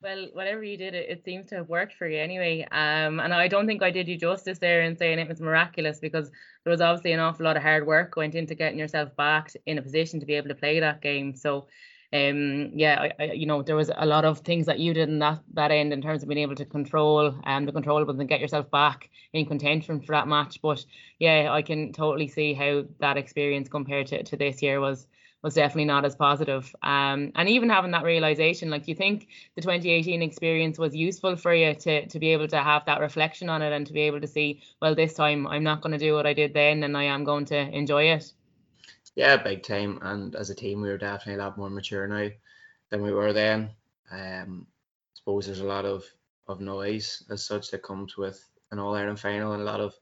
Well, whatever you did, it, it seems to have worked for you anyway. Um, and I don't think I did you justice there in saying it was miraculous because there was obviously an awful lot of hard work went into getting yourself back in a position to be able to play that game. So um yeah I, I, you know there was a lot of things that you did in that that end in terms of being able to control um the controllables and get yourself back in contention for that match. But yeah I can totally see how that experience compared to, to this year was was definitely not as positive. Um and even having that realization like you think the 2018 experience was useful for you to to be able to have that reflection on it and to be able to see well this time I'm not going to do what I did then and I am going to enjoy it
Yeah, big time. And as a team, we were definitely a lot more mature now than we were then. Um, I suppose there's a lot of, of noise as such that comes with an All Ireland final and a lot of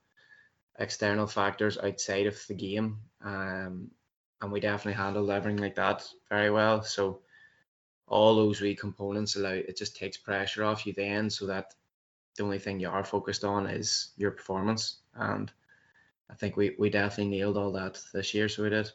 external factors outside of the game. Um, and we definitely handled everything like that very well. So all those wee components allow it just takes pressure off you then so that the only thing you are focused on is your performance. And I think we, we definitely nailed all that this year, so we did.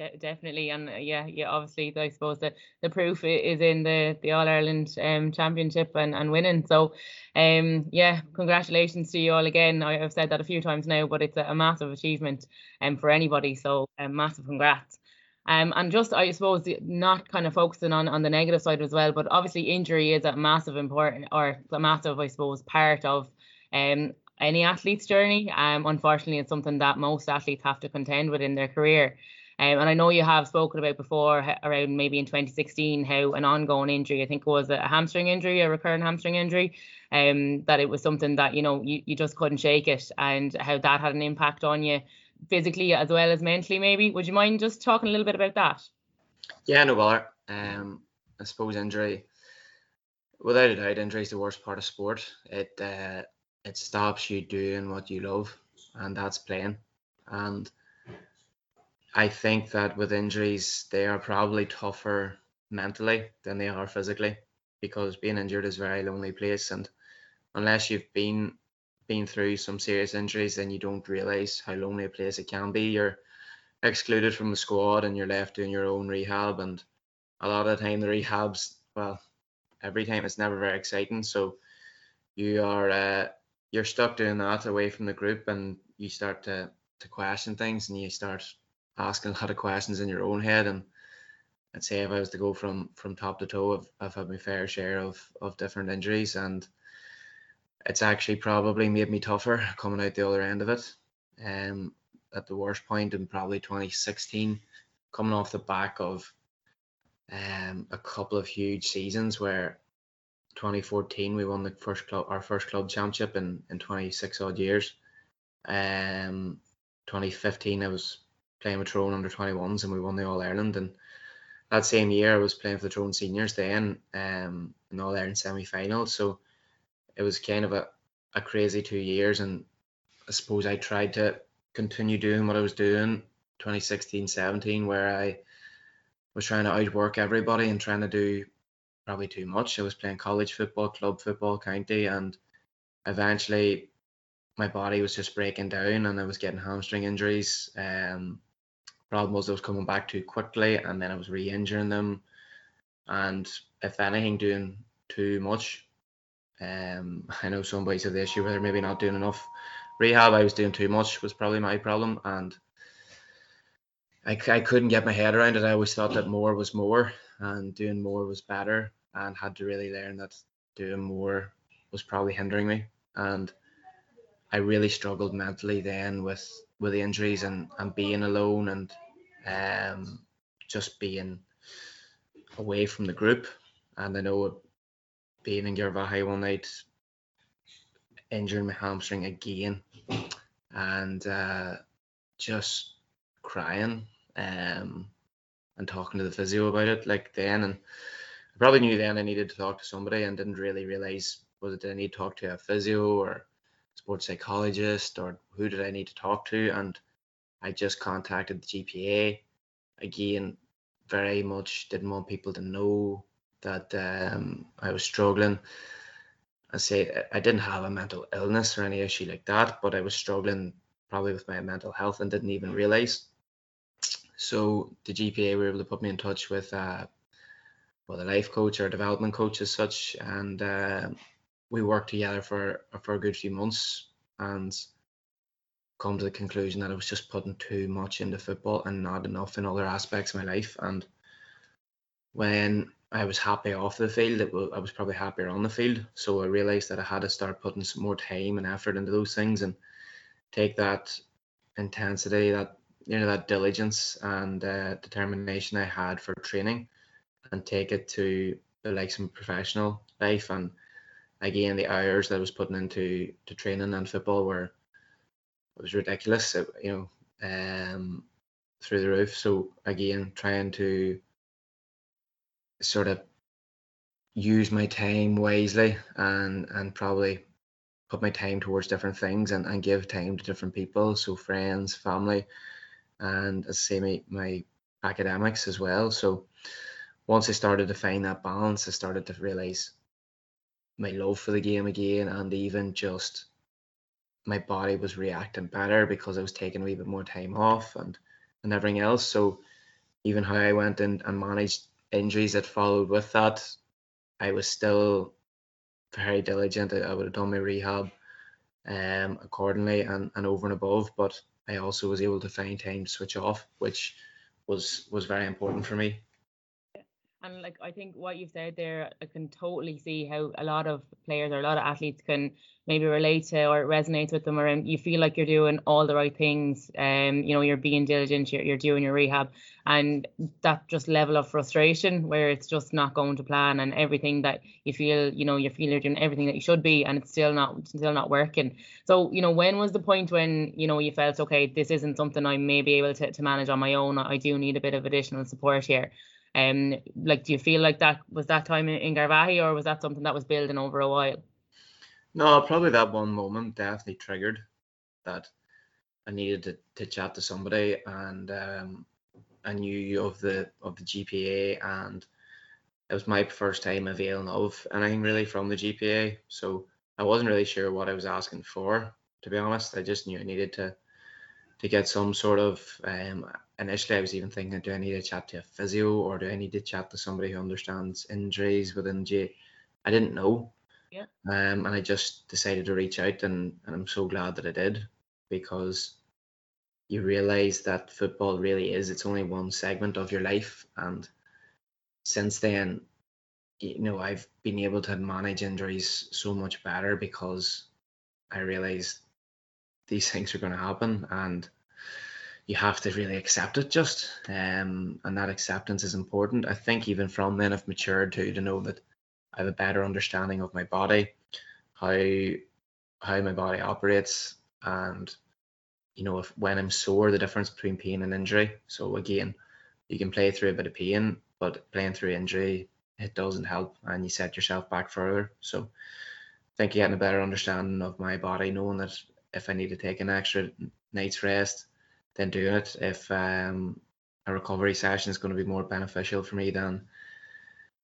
De- definitely, and uh, yeah, yeah. Obviously, I suppose the, the proof is in the the All Ireland um, Championship and, and winning. So, um, yeah, congratulations to you all again. I, have said that a few times now, but it's a, a massive achievement um, for anybody. So, um, massive congrats. Um, and just I suppose not kind of focusing on on the negative side as well, but obviously injury is a massive important or a massive I suppose part of um any athlete's journey. Um, unfortunately, it's something that most athletes have to contend with in their career. Um, and I know you have spoken about before around maybe in 2016 how an ongoing injury, I think it was a hamstring injury, a recurrent hamstring injury, um, that it was something that you know you, you just couldn't shake it, and how that had an impact on you physically as well as mentally. Maybe would you mind just talking a little bit about that?
Yeah, no bother. Um, I suppose injury, without a doubt, injury is the worst part of sport. It uh, it stops you doing what you love, and that's playing. And I think that with injuries, they are probably tougher mentally than they are physically because being injured is a very lonely place. And unless you've been been through some serious injuries, then you don't realize how lonely a place it can be. You're excluded from the squad and you're left doing your own rehab. And a lot of the time, the rehabs, well, every time it's never very exciting. So you are uh, you're stuck doing that away from the group and you start to to question things and you start asking a lot of questions in your own head and I'd say if I was to go from from top to toe I've, I've had my fair share of of different injuries and it's actually probably made me tougher coming out the other end of it. Um at the worst point in probably 2016 coming off the back of um a couple of huge seasons where 2014 we won the first club our first club championship in in 26 odd years. Um 2015 i was playing with Tyrone under 21s and we won the all ireland and that same year i was playing for the Tyrone seniors then um in all ireland semi-final so it was kind of a, a crazy two years and i suppose i tried to continue doing what i was doing 2016 17 where i was trying to outwork everybody and trying to do probably too much. I was playing college football, club football, county, and eventually my body was just breaking down and I was getting hamstring injuries. Um, problem was I was coming back too quickly and then I was re-injuring them. And if anything, doing too much. Um, I know somebody's have the issue where maybe not doing enough rehab. I was doing too much was probably my problem, and I, I couldn't get my head around it. I always thought that more was more, and doing more was better and had to really learn that doing more was probably hindering me and I really struggled mentally then with with the injuries and and being alone and um just being away from the group. And I know being in Garvaghey one night injuring my hamstring again and uh just crying um and talking to the physio about it like then and I probably knew then I needed to talk to somebody and didn't really realize was it did I need to talk to a physio or sports psychologist or who did I need to talk to? And I just contacted the GPA again very much didn't want people to know that um, I was struggling. I say I didn't have a mental illness or any issue like that but I was struggling probably with my mental health and didn't even realize. So the GPA were able to put me in touch with uh, well, a life coach or a development coach as such, and uh, we worked together for for a good few months and come to the conclusion that I was just putting too much into football and not enough in other aspects of my life. And when I was happy off the field, was, I was probably happier on the field. So I realized that I had to start putting some more time and effort into those things and take that intensity, that you know that diligence and uh, determination I had for training and take it to the likes of professional life and again the hours that I was putting into to training and football were it was ridiculous it, you know um through the roof. So again, trying to sort of use my time wisely and and probably put my time towards different things and, and give time to different people so friends family and as I say my, my academics as well so once I started to find that balance I started to realize my love for the game again and even just my body was reacting better because I was taking a wee bit more time off and and everything else so even how I went in and managed injuries that followed with that I was still very diligent. I, would have done my rehab um, accordingly and, and over and above, but I also was able to find time to switch off, which was was very important for me.
And like I think what you've said there, I can totally see how a lot of players or a lot of athletes can maybe relate to or resonate with them around you feel like you're doing all the right things um you know you're being diligent you're, you're doing your rehab and that just level of frustration where it's just not going to plan and everything that you feel you know you feel you're doing everything that you should be and it's still not still not working. So you know when was the point when you know you felt okay this isn't something i may be able to, to manage on my own. I do need a bit of additional support here um like do you feel like that was that time in, in Garvaghey or was that something that was building over a while
no, probably that one moment definitely triggered that I needed to, to chat to somebody, and um, I knew of the of the GPA, and it was my first time availing of anything really from the GPA. So I wasn't really sure what I was asking for, to be honest. I just knew I needed to to get some sort of. Um, initially, I was even thinking, do I need to chat to a physio or do I need to chat to somebody who understands injuries within G? I didn't know.
Yeah.
Um, and I just decided to reach out, and, and I'm so glad that I did because you realize that football really is it's only one segment of your life and since then you know i've been able to manage injuries so much better because i realized these things are going to happen and you have to really accept it just um, and that acceptance is important i think even from then i've matured too to know that I have a better understanding of my body, how how my body operates, and you know if when I'm sore, the difference between pain and injury. So again, you can play through a bit of pain, but playing through injury it doesn't help, and you set yourself back further. So I think getting a better understanding of my body, knowing that if I need to take an extra night's rest, then doing it. If um, a recovery session is going to be more beneficial for me than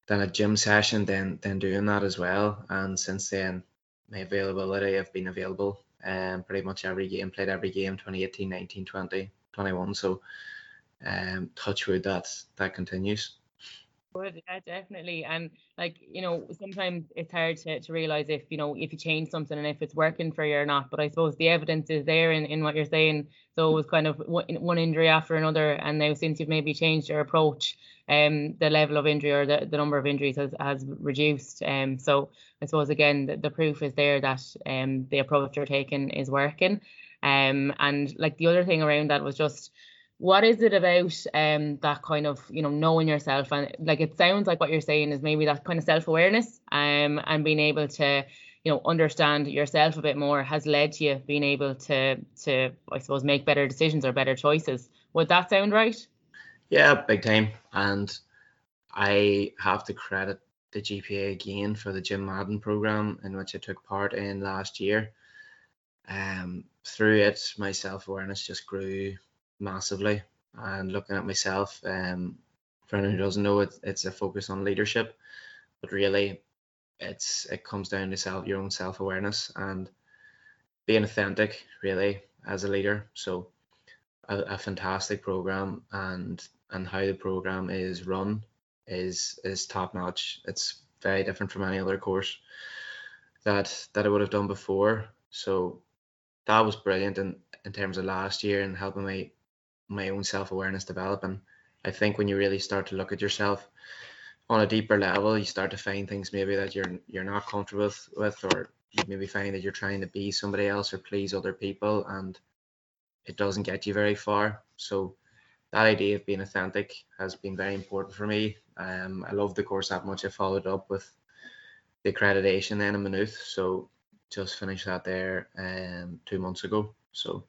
than a gym session, then then doing that as well. And since then, my availability, I've been available um, pretty much every game, played every game 2018, 19, 20, 21. So um, touch wood that that continues.
Good, yeah, definitely. And like, you know, sometimes it's hard to, to realize if, you know, if you change something and if it's working for you or not. But I suppose the evidence is there in, in what you're saying. So it was kind of one, injury after another. And now since you've maybe changed your approach, um, the level of injury or the, the number of injuries has, has reduced. Um, so I suppose again, the, the proof is there that um, the approach you're taking is working. Um, and like the other thing around that was just, what is it about um that kind of you know knowing yourself? And like it sounds like what you're saying is maybe that kind of self-awareness um and being able to you know understand yourself a bit more has led to you being able to to I suppose make better decisions or better choices. Would that sound right?
Yeah big time. And I have to credit the GPA again for the Jim Madden program in which I took part in last year. Um through it my self-awareness just grew massively. And looking at myself, um, for anyone who doesn't know, it, it's a focus on leadership, but really, it's it comes down to self your own self awareness and being authentic, really, as a leader. So, a, a fantastic program and and how the program is run is is top notch. It's very different from any other course that that I would have done before. So that was brilliant in, in terms of last year and helping me my own self awareness developing. I think when you really start to look at yourself on a deeper level, you start to find things maybe that you're you're not comfortable with, with or you maybe find that you're trying to be somebody else or please other people and it doesn't get you very far. So that idea of being authentic has been very important for me. Um, I love the course that much. I followed up with the accreditation then in Maynooth. So just finished that there um, two months ago. So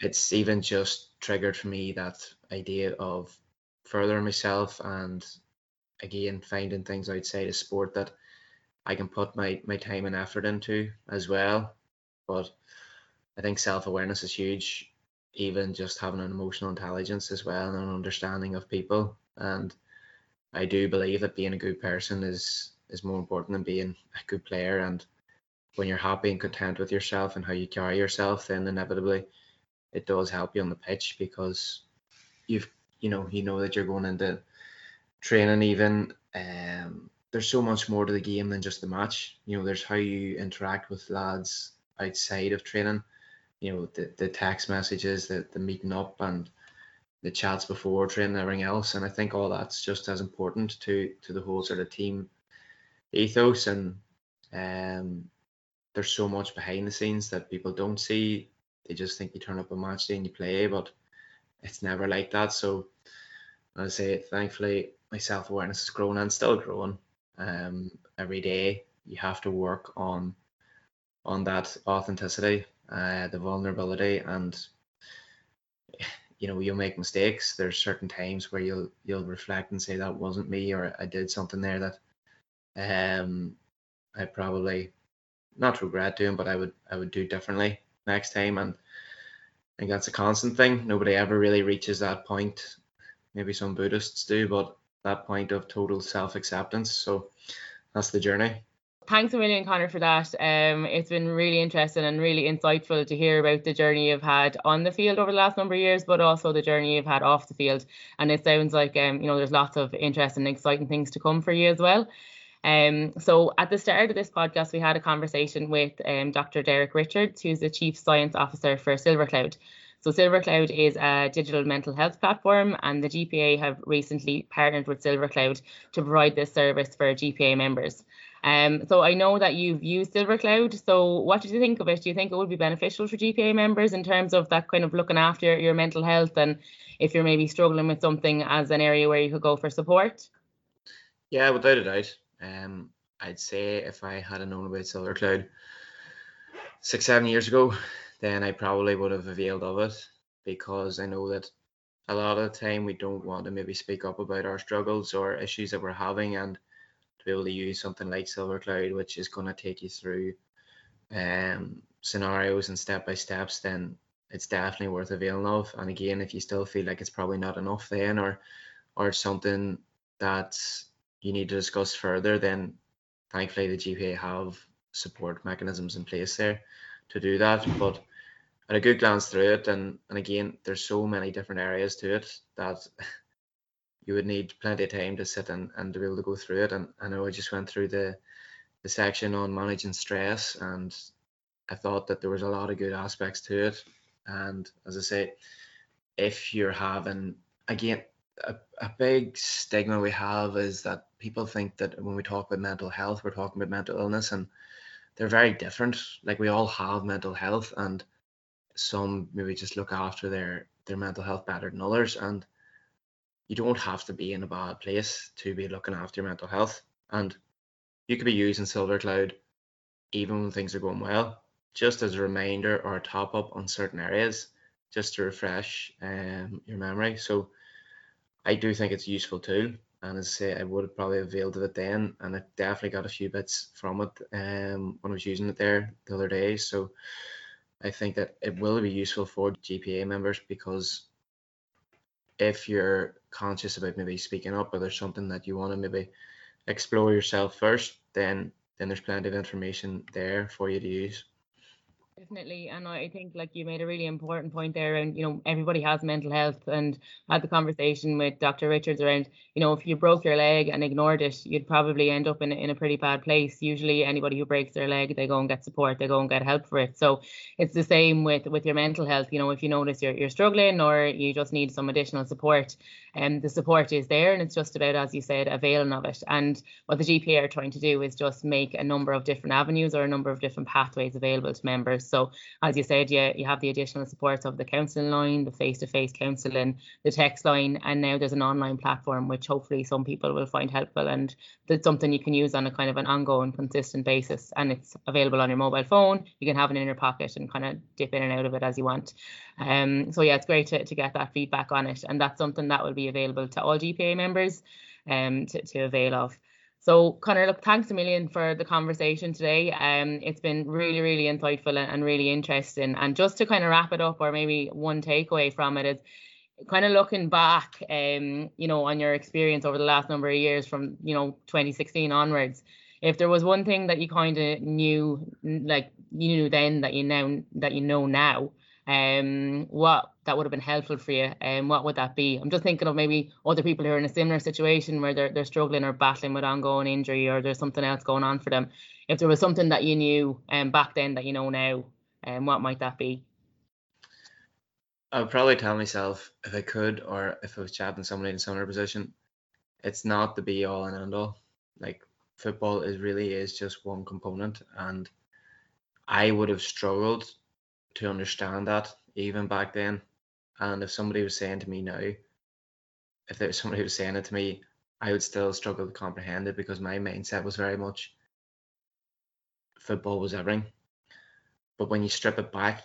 it's even just triggered for me that idea of furthering myself and again finding things outside of sport that I can put my my time and effort into as well. But I think self awareness is huge, even just having an emotional intelligence as well and an understanding of people. And I do believe that being a good person is is more important than being a good player. And when you're happy and content with yourself and how you carry yourself, then inevitably it does help you on the pitch because you've you know you know that you're going into training even um there's so much more to the game than just the match. You know there's how you interact with lads outside of training you know the, the text messages the, the meeting up and the chats before training everything else. And i think all that's just as important to to the whole sort of team ethos. And um there's so much behind the scenes that people don't see they just think you turn up a match day and you play but it's never like that. So I say thankfully my self-awareness is growing and still growing. Um every day you have to work on on that authenticity uh, the vulnerability and you know you'll make mistakes. There's certain times where you'll you'll reflect and say that wasn't me or i did something there that um i probably not regret doing but i would i would do differently next time and i think that's a constant thing nobody ever really reaches that point maybe some buddhists do but that point of total self-acceptance so that's the journey
thanks a million, Conor, for that. Um, it's been really interesting and really insightful to hear about the journey you've had on the field over the last number of years, but also the journey you've had off the field. And it sounds like um, you know, there's lots of interesting exciting things to come for you as well. Um, so at the start of this podcast, we had a conversation with um, Dr. Derek Richards, who's the Chief Science Officer for SilverCloud. So SilverCloud is a digital mental health platform, and the GPA have recently partnered with SilverCloud to provide this service for GPA members. Um, so I know that you've used SilverCloud. So what did you think of it? Do you think it would be beneficial for GPA members in terms of that kind of looking after your mental health and if you're maybe struggling with something as an area where you could go for support?
Yeah, without a doubt. Um, I'd say if I had known about SilverCloud six, seven years ago, then I probably would have availed of it because I know that a lot of the time we don't want to maybe speak up about our struggles or issues that we're having and to be able to use something like SilverCloud, which is going to take you through um, scenarios and step by steps, then it's definitely worth availing of. And again, if you still feel like it's probably not enough then or or something that you need to discuss further, then thankfully the GPA have support mechanisms in place there to do that. But at a good glance through it, and and again, there's so many different areas to it that you would need plenty of time to sit and, and to be able to go through it. And I know I just went through the the section on managing stress and I thought that there was a lot of good aspects to it. And as I say, if you're having again a, a big stigma we have is that people think that when we talk about mental health, we're talking about mental illness and they're very different. Like we all have mental health and some maybe just look after their their mental health better than others. And you don't have to be in a bad place to be looking after your mental health. And you could be using SilverCloud even when things are going well, just as a reminder or a top up on certain areas, just to refresh um, your memory. So I do think it's a useful tool. And as I say, I would have probably availed of it then, and I definitely got a few bits from it um, when I was using it there the other day. So I think that it will be useful for GPA members because if you're conscious about maybe speaking up or there's something that you want to maybe explore yourself first, then then there's plenty of information there for you to use.
Definitely, and I think like you made a really important point there, and you know everybody has mental health, and had the conversation with Dr. Richards around, you know, if you broke your leg and ignored it, you'd probably end up in in a pretty bad place. Usually, anybody who breaks their leg, they go and get support, they go and get help for it. So it's the same with with your mental health. You know, if you notice you're you're struggling or you just need some additional support, and um, the support is there, and it's just about as you said, availing of it. And what the GPA are trying to do is just make a number of different avenues or a number of different pathways available to members. So as you said, yeah, you have the additional supports of the counselling line, the face-to-face counselling, the text line, and now there's an online platform which hopefully some people will find helpful and that's something you can use on a kind of an ongoing, consistent basis. And it's available on your mobile phone. You can have it in your pocket and kind of dip in and out of it as you want. Um, so yeah, it's great to, to get that feedback on it, and that's something that will be available to all GPA members um, to, to avail of. So, Conor, look, thanks a million for the conversation today. Um, it's been really, really insightful and, and really interesting. And just to kind of wrap it up, or maybe one takeaway from it is kind of looking back, um, you know, on your experience over the last number of years from, you know, 2016 onwards. If there was one thing that you kind of knew, like you knew then that you now that you know now, um, what that would have been helpful for you, and um, what would that be? I'm just thinking of maybe other people who are in a similar situation where they're they're struggling or battling with ongoing injury or there's something else going on for them. If there was something that you knew um, back then that you know now, um, what might that be?
I would probably tell myself if I could, or if I was chatting somebody in a similar position, it's not the be all and end all. Like football is really is just one component, and I would have struggled to understand that even back then. And if somebody was saying to me now, if there was somebody who was saying it to me, I would still struggle to comprehend it because my mindset was very much football was everything. But when you strip it back,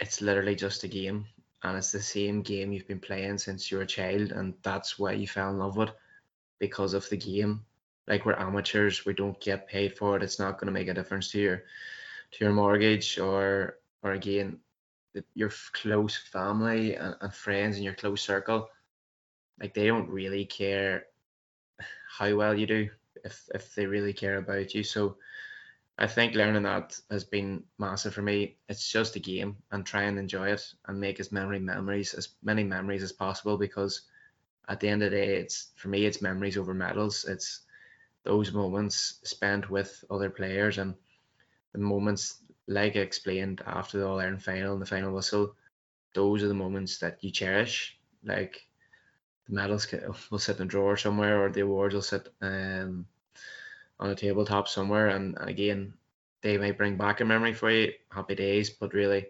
it's literally just a game. And it's the same game you've been playing since you were a child. And that's why you fell in love with because of the game. Like we're amateurs, we don't get paid for it. It's not going to make a difference to your to your mortgage or or again your close family and, and friends in your close circle like they don't really care how well you do if if they really care about you. So i think learning that has been massive for me. It's just a game and try and enjoy it and make as many memories as many memories as possible because at the end of the day it's for me it's memories over medals. It's those moments spent with other players and the moments like I explained after the All Ireland final and the final whistle, those are the moments that you cherish. Like the medals will sit in a drawer somewhere, or the awards will sit um, on a tabletop somewhere. And, again, they might bring back a memory for you, happy days. But really,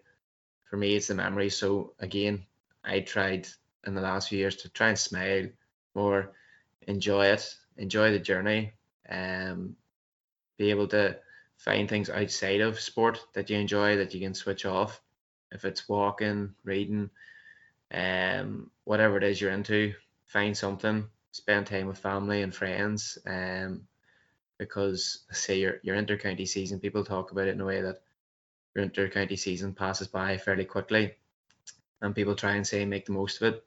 for me, it's the memory. So again, I tried in the last few years to try and smile more, enjoy it, enjoy the journey, um, be able to find things outside of sport that you enjoy that you can switch off. If it's walking, reading, um, whatever it is you're into, find something, spend time with family and friends. Um, because say your your inter-county season, people talk about it in a way that your inter-county season passes by fairly quickly, and people try and say make the most of it.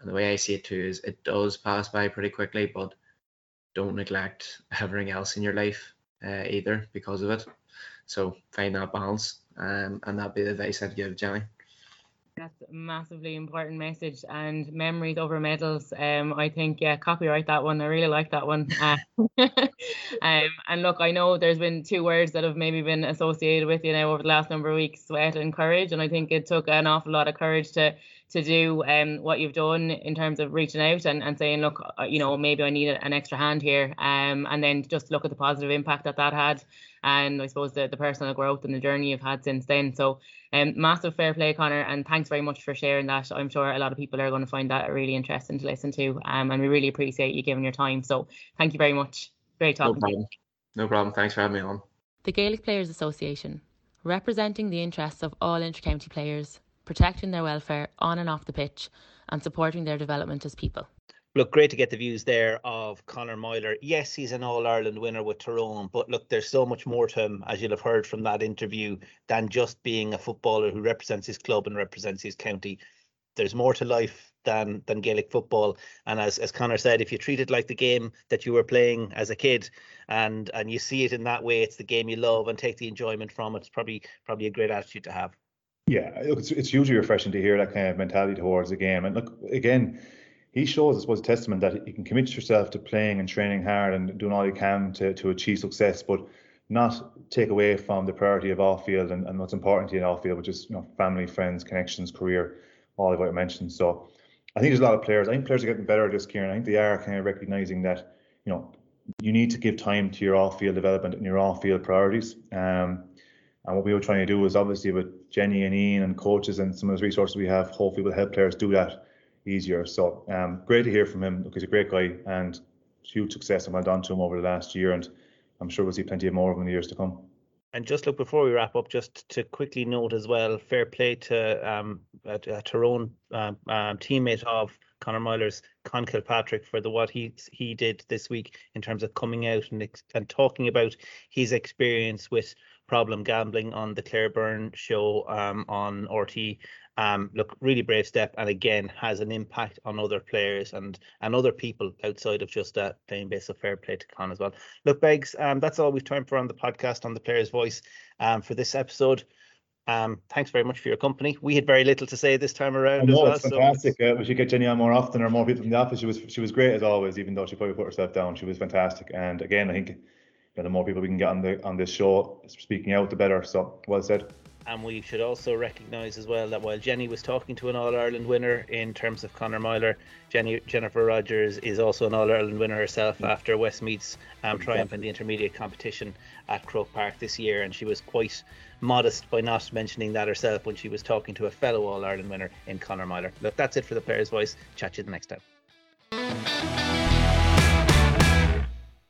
And the way I see it too is it does pass by pretty quickly, but don't neglect everything else in your life uh, either because of it. So find that balance, um, and that'd be the advice I'd give Jenny.
That's a massively important message and memories over medals. Um, I think yeah, copyright that one. I really like that one. Uh, um, and look, I know there's been two words that have maybe been associated with you now over the last number of weeks: sweat and courage. And I think it took an awful lot of courage to to do um, what you've done in terms of reaching out and, and saying, look, uh, you know, maybe I need an extra hand here. Um, and then just look at the positive impact that that had. And I suppose the, the personal growth and the journey you've had since then. So um, massive fair play, Conor. And thanks very much for sharing that. I'm sure a lot of people are going to find that really interesting to listen to. Um, and we really appreciate you giving your time. So thank you very much. Great talking
no problem. No problem. Thanks for having me on.
The Gaelic Players Association, representing the interests of all inter-county players protecting their welfare on and off the pitch, and supporting their development as people.
Look, great to get the views there of Conor Meyler. Yes, he's an All Ireland winner with Tyrone, but look, there's so much more to him, as you'll have heard from that interview, than just being a footballer who represents his club and represents his county. There's more to life than than Gaelic football. And as as Conor said, if you treat it like the game that you were playing as a kid, and and you see it in that way, it's the game you love and take the enjoyment from it. It's probably probably a great attitude to have.
Yeah, it's, it's hugely refreshing to hear that kind of mentality towards the game. And look, again, he shows, I suppose, a testament that you can commit yourself to playing and training hard and doing all you can to, to achieve success, but not take away from the priority of off field and, and what's important to you in off field, which is you know family, friends, connections, career, all of what I mentioned. So I think there's a lot of players. I think players are getting better at this, Kieran. I think they are kind of recognizing that you know you need to give time to your off field development and your off field priorities. Um, And what we were trying to do is obviously with Jenny and Ian and coaches and some of those resources we have, hopefully will help players do that easier. So um, great to hear from him. Look, he's a great guy and huge success and well done to him over the last year. And I'm sure we'll see plenty of more of him in the years to come.
And just look before we wrap up, just to quickly note as well, fair play to um, a, a Tyrone um, um, teammate of Conor Meyler's, Conn Kilpatrick, for the what he he did this week in terms of coming out and and talking about his experience with problem gambling on the Claire Byrne show um, on RT um, look, really brave step, and again has an impact on other players and and other people outside of just that playing base of fair play to Conn as well. Look, Begs, um, that's all we've time for on the podcast on the Player's Voice um, for this episode. Um, thanks very much for your company. We had very little to say this time around.
No,
well,
it's fantastic. So. Uh, we should get Jenny on more often, or more people from the office. She was she was great as always, even though she probably put herself down. She was fantastic, and again, I think you know, the more people we can get on the on this show speaking out, the better. So well said.
And we should also recognise as well that while Jenny was talking to an All Ireland winner in terms of Conor Meyler, Jenny Jennifer Rogers is also an All Ireland winner herself mm. after Westmeath's um, triumph in the intermediate competition at Croke Park this year, and she was quite modest by not mentioning that herself when she was talking to a fellow All Ireland winner in Conor Meyler. Look, that's it for the Players' Voice. Chat to you the next time.